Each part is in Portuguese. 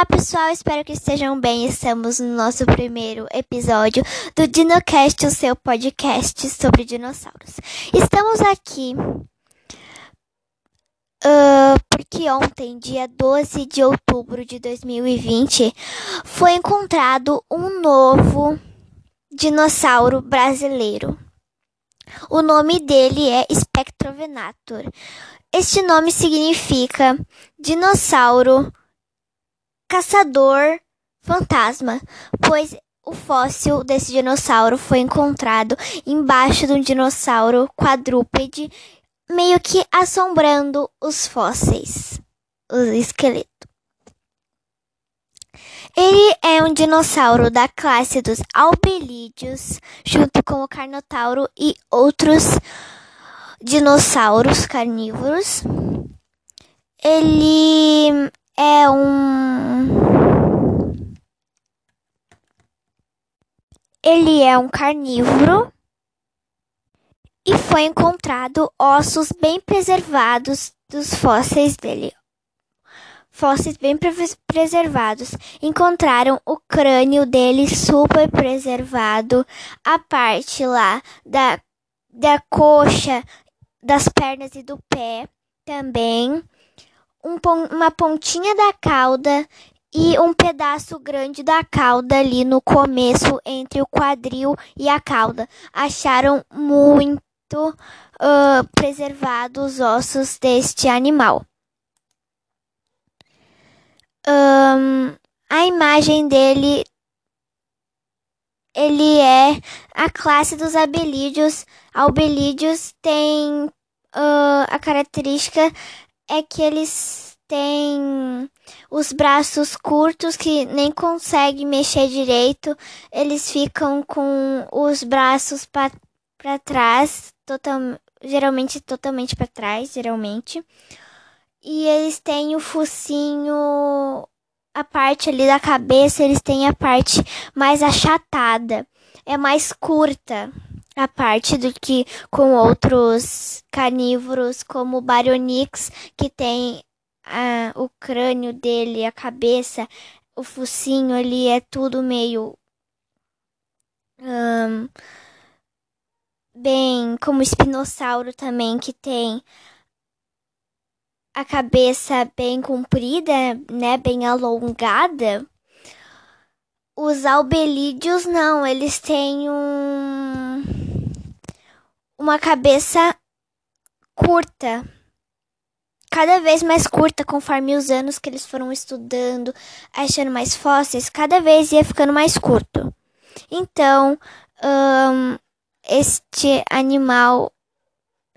Olá pessoal, espero que estejam bem. Estamos no nosso primeiro episódio do DinoCast, o seu podcast sobre dinossauros. Estamos aqui uh, porque ontem, dia 12 de outubro de 2020, foi encontrado um novo dinossauro brasileiro. O nome dele é Spectrovenator. Este nome significa dinossauro caçador fantasma, pois o fóssil desse dinossauro foi encontrado embaixo de um dinossauro quadrúpede, meio que assombrando os fósseis, o esqueleto. Ele é um dinossauro da classe dos albelídeos, junto com o carnotauro e outros dinossauros carnívoros. Ele é um. Ele é um carnívoro e foi encontrado ossos bem preservados dos fósseis dele. Fósseis bem preservados. Encontraram o crânio dele super preservado, a parte lá da, da coxa, das pernas e do pé também um, uma pontinha da cauda e um pedaço grande da cauda ali no começo entre o quadril e a cauda. Acharam muito uh, preservados os ossos deste animal. Um, a imagem dele ele é a classe dos abelídeos. Albelídeos tem uh, a característica é que eles têm os braços curtos que nem conseguem mexer direito. Eles ficam com os braços para trás, total, geralmente totalmente para trás, geralmente. E eles têm o focinho, a parte ali da cabeça, eles têm a parte mais achatada, é mais curta a parte do que com outros carnívoros como o Baryonyx, que tem ah, o crânio dele, a cabeça, o focinho ali é tudo meio um, bem como o espinossauro também que tem a cabeça bem comprida, né, bem alongada. Os albelídeos não, eles têm um uma cabeça curta, cada vez mais curta conforme os anos que eles foram estudando, achando mais fósseis, cada vez ia ficando mais curto. Então, este animal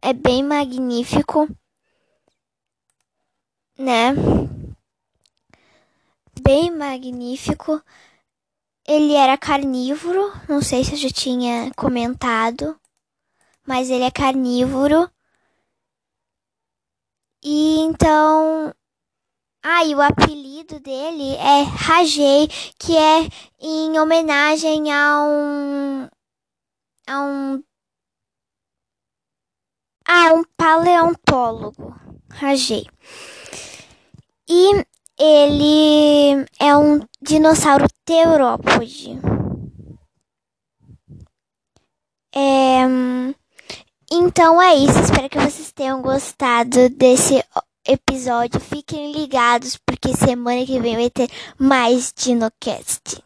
é bem magnífico, né? Bem magnífico. Ele era carnívoro, não sei se eu já tinha comentado mas ele é carnívoro. E então. Ah, e o apelido dele é Rajei, que é em homenagem a um. a um. a um paleontólogo. Rajei. E ele é um dinossauro teurópode. É. Então é isso. Espero que vocês tenham gostado desse episódio. Fiquem ligados, porque semana que vem vai ter mais DinoCast.